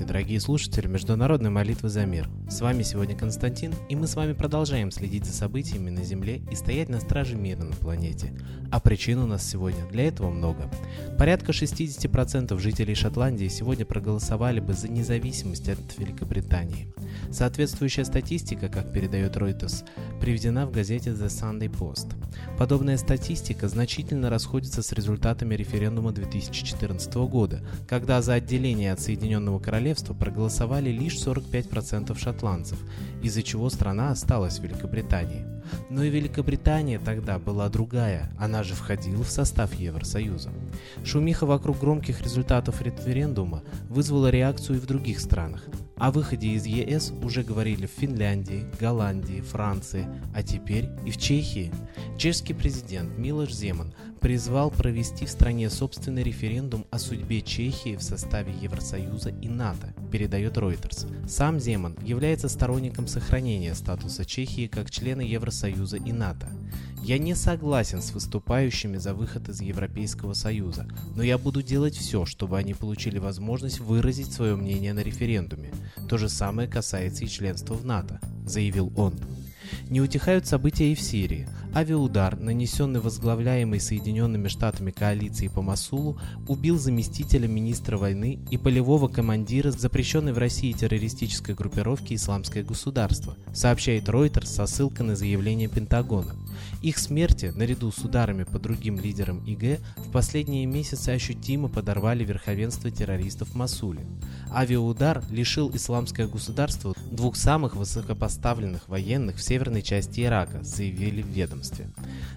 Здравствуйте, дорогие слушатели Международной молитвы за мир. С вами сегодня Константин, и мы с вами продолжаем следить за событиями на Земле и стоять на страже мира на планете. А причин у нас сегодня для этого много. Порядка 60% жителей Шотландии сегодня проголосовали бы за независимость от Великобритании. Соответствующая статистика, как передает Reuters, приведена в газете The Sunday Post. Подобная статистика значительно расходится с результатами референдума 2014 года, когда за отделение от Соединенного Королевства проголосовали лишь 45% шотландцев, из-за чего страна осталась в Великобритании. Но и Великобритания тогда была другая, она же входила в состав Евросоюза. Шумиха вокруг громких результатов референдума вызвала реакцию и в других странах. О выходе из ЕС уже говорили в Финляндии, Голландии, Франции, а теперь и в Чехии. Чешский президент Милош Земан призвал провести в стране собственный референдум о судьбе Чехии в составе Евросоюза и НАТО, передает Reuters. Сам Земан является сторонником сохранения статуса Чехии как члена Евросоюза и НАТО. Я не согласен с выступающими за выход из Европейского Союза, но я буду делать все, чтобы они получили возможность выразить свое мнение на референдуме. То же самое касается и членства в НАТО, заявил он. Не утихают события и в Сирии. Авиаудар, нанесенный возглавляемой Соединенными Штатами коалиции по Масулу, убил заместителя министра войны и полевого командира запрещенной в России террористической группировки «Исламское государство», сообщает Reuters со ссылкой на заявление Пентагона. Их смерти, наряду с ударами по другим лидерам ИГ, в последние месяцы ощутимо подорвали верховенство террористов в Масуле. Авиаудар лишил исламское государство двух самых высокопоставленных военных в северной части Ирака, заявили в ведомстве.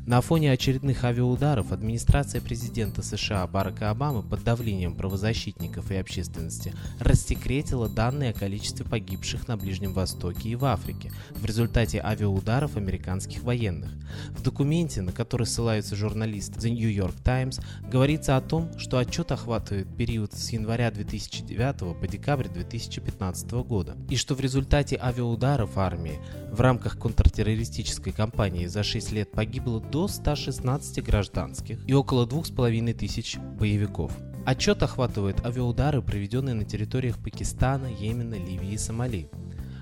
На фоне очередных авиаударов администрация президента США Барака Обамы под давлением правозащитников и общественности рассекретила данные о количестве погибших на Ближнем Востоке и в Африке в результате авиаударов американских военных. В документе, на который ссылаются журналисты The New York Times, говорится о том, что отчет охватывает период с января 2009 по декабрь 2015 года, и что в результате авиаударов армии в рамках контртеррористической кампании за 6 лет погибло до 116 гражданских и около 2500 боевиков. Отчет охватывает авиаудары, проведенные на территориях Пакистана, Йемена, Ливии и Сомали.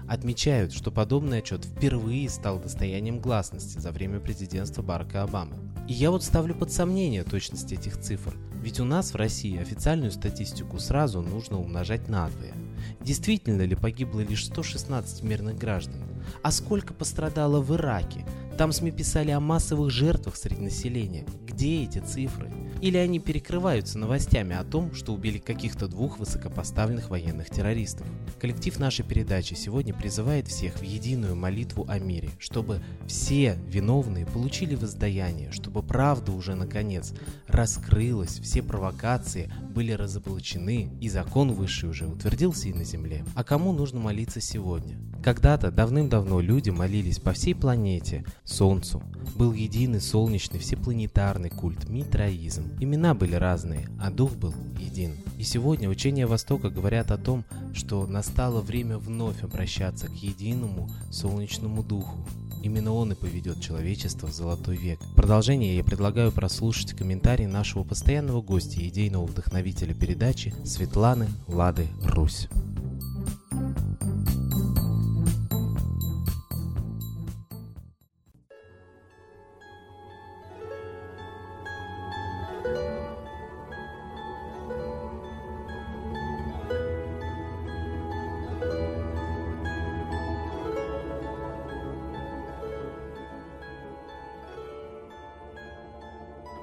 Отмечают, что подобный отчет впервые стал достоянием гласности за время президентства Барака Обамы. И я вот ставлю под сомнение точность этих цифр, ведь у нас в России официальную статистику сразу нужно умножать на двое. Действительно ли погибло лишь 116 мирных граждан? А сколько пострадало в Ираке? Там СМИ писали о массовых жертвах среди населения. Где эти цифры? Или они перекрываются новостями о том, что убили каких-то двух высокопоставленных военных террористов. Коллектив нашей передачи сегодня призывает всех в единую молитву о мире, чтобы все виновные получили воздаяние, чтобы правда уже наконец раскрылась, все провокации были разоблачены, и закон высший уже утвердился и на земле. А кому нужно молиться сегодня? Когда-то давным-давно люди молились по всей планете Солнцу. Был единый солнечный всепланетарный культ Митраизм. Имена были разные, а дух был един. И сегодня учения Востока говорят о том, что настало время вновь обращаться к единому солнечному духу. Именно он и поведет человечество в золотой век. В продолжение я предлагаю прослушать комментарий нашего постоянного гостя идейного вдохновителя передачи Светланы Лады Русь.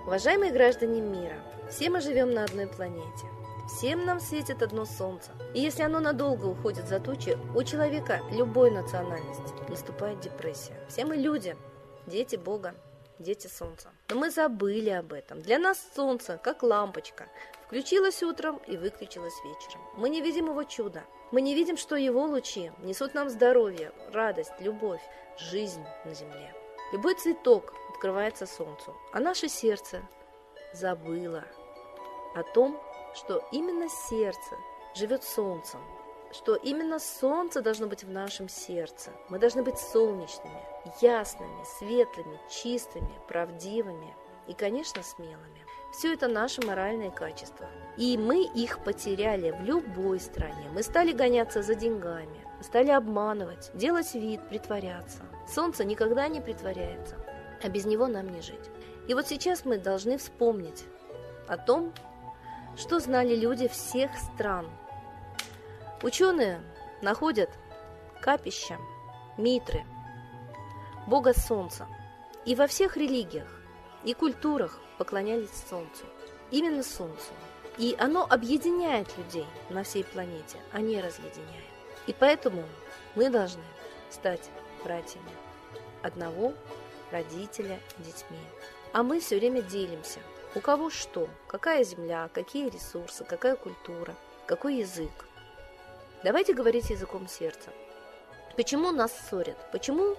Уважаемые граждане мира, все мы живем на одной планете. Всем нам светит одно солнце. И если оно надолго уходит за тучи, у человека любой национальности наступает депрессия. Все мы люди, дети Бога, дети солнца. Но мы забыли об этом. Для нас солнце, как лампочка, включилось утром и выключилось вечером. Мы не видим его чуда. Мы не видим, что его лучи несут нам здоровье, радость, любовь, жизнь на земле. Любой цветок открывается солнцу, а наше сердце забыло о том, что именно сердце живет солнцем, что именно солнце должно быть в нашем сердце. Мы должны быть солнечными, ясными, светлыми, чистыми, правдивыми. и, конечно, смелыми. Все это наши моральные качества. И мы их потеряли в любой стране. Мы стали гоняться за деньгами, стали обманывать, делать вид, притворяться. Солнце никогда не притворяется, а без него нам не жить. И вот сейчас мы должны вспомнить о том, что знали люди всех стран. Ученые находят капища, митры, бога солнца. И во всех религиях и культурах поклонялись солнцу. Именно солнцу. И оно объединяет людей на всей планете, а не разъединяет. И поэтому мы должны стать братьями одного родителя детьми. А мы все время делимся. У кого что, какая земля, какие ресурсы, какая культура, какой язык. Давайте говорить языком сердца. Почему нас ссорят? Почему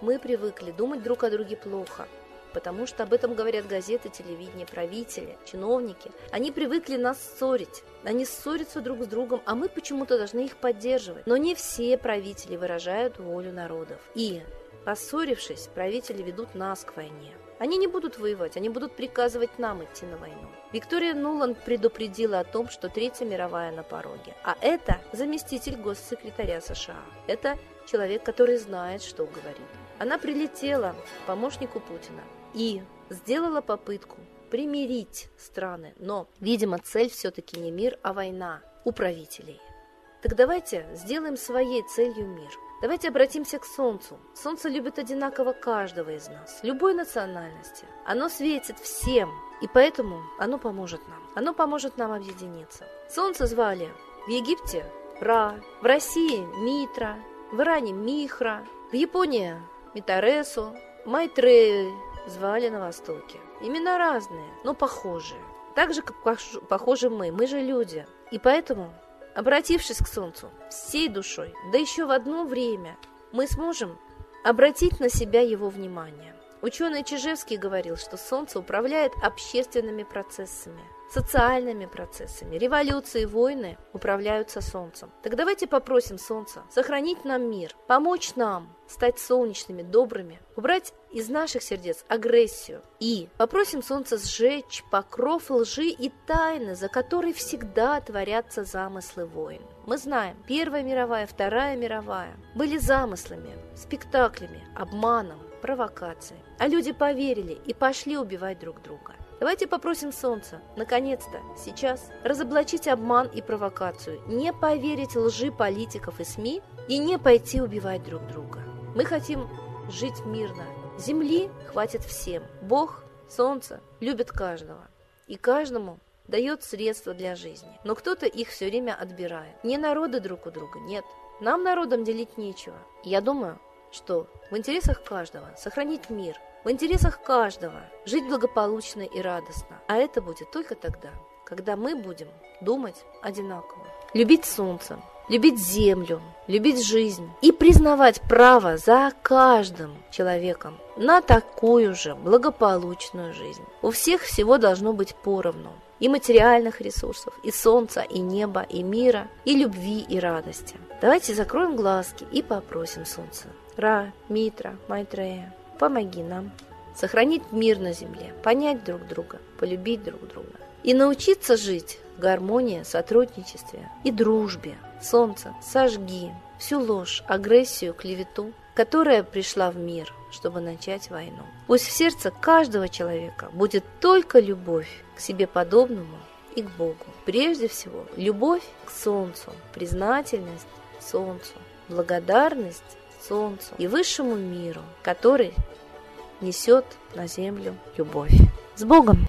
мы привыкли думать друг о друге плохо? Потому что об этом говорят газеты, телевидение, правители, чиновники. Они привыкли нас ссорить. Они ссорятся друг с другом, а мы почему-то должны их поддерживать. Но не все правители выражают волю народов. И, поссорившись, правители ведут нас к войне. Они не будут воевать, они будут приказывать нам идти на войну. Виктория Нуланд предупредила о том, что Третья мировая на пороге. А это заместитель госсекретаря США. Это человек, который знает, что говорит. Она прилетела к помощнику Путина и сделала попытку примирить страны. Но, видимо, цель все-таки не мир, а война у правителей. Так давайте сделаем своей целью мир. Давайте обратимся к Солнцу. Солнце любит одинаково каждого из нас, любой национальности. Оно светит всем, и поэтому оно поможет нам. Оно поможет нам объединиться. Солнце звали в Египте Ра, в России Митра, в Иране Михра, в Японии Митаресу, Майтрею звали на Востоке. Имена разные, но похожие. Так же, как похожи мы, мы же люди. И поэтому Обратившись к Солнцу всей душой, да еще в одно время, мы сможем обратить на себя его внимание. Ученый Чижевский говорил, что Солнце управляет общественными процессами – социальными процессами. Революции, войны управляются Солнцем. Так давайте попросим Солнца сохранить нам мир, помочь нам стать солнечными, добрыми, убрать из наших сердец агрессию и попросим Солнца сжечь покров лжи и тайны, за которой всегда творятся замыслы войн. Мы знаем, Первая мировая, Вторая мировая были замыслами, спектаклями, обманом, провокацией. А люди поверили и пошли убивать друг друга. Давайте попросим Солнца, наконец-то, сейчас, разоблачить обман и провокацию, не поверить лжи политиков и СМИ и не пойти убивать друг друга. Мы хотим жить мирно. Земли хватит всем. Бог, Солнце любит каждого. И каждому дает средства для жизни. Но кто-то их все время отбирает. Не народы друг у друга, нет. Нам народам делить нечего. Я думаю, что в интересах каждого сохранить мир – в интересах каждого жить благополучно и радостно. А это будет только тогда, когда мы будем думать одинаково. Любить солнце, любить землю, любить жизнь и признавать право за каждым человеком на такую же благополучную жизнь. У всех всего должно быть поровну. И материальных ресурсов, и солнца, и неба, и мира, и любви, и радости. Давайте закроем глазки и попросим солнца. Ра, Митра, Майтрея, помоги нам сохранить мир на земле, понять друг друга, полюбить друг друга и научиться жить в гармонии, сотрудничестве и дружбе. Солнце, сожги всю ложь, агрессию, клевету, которая пришла в мир, чтобы начать войну. Пусть в сердце каждого человека будет только любовь к себе подобному и к Богу. Прежде всего, любовь к Солнцу, признательность Солнцу, благодарность Солнцу и высшему миру, который несет на землю любовь. С Богом!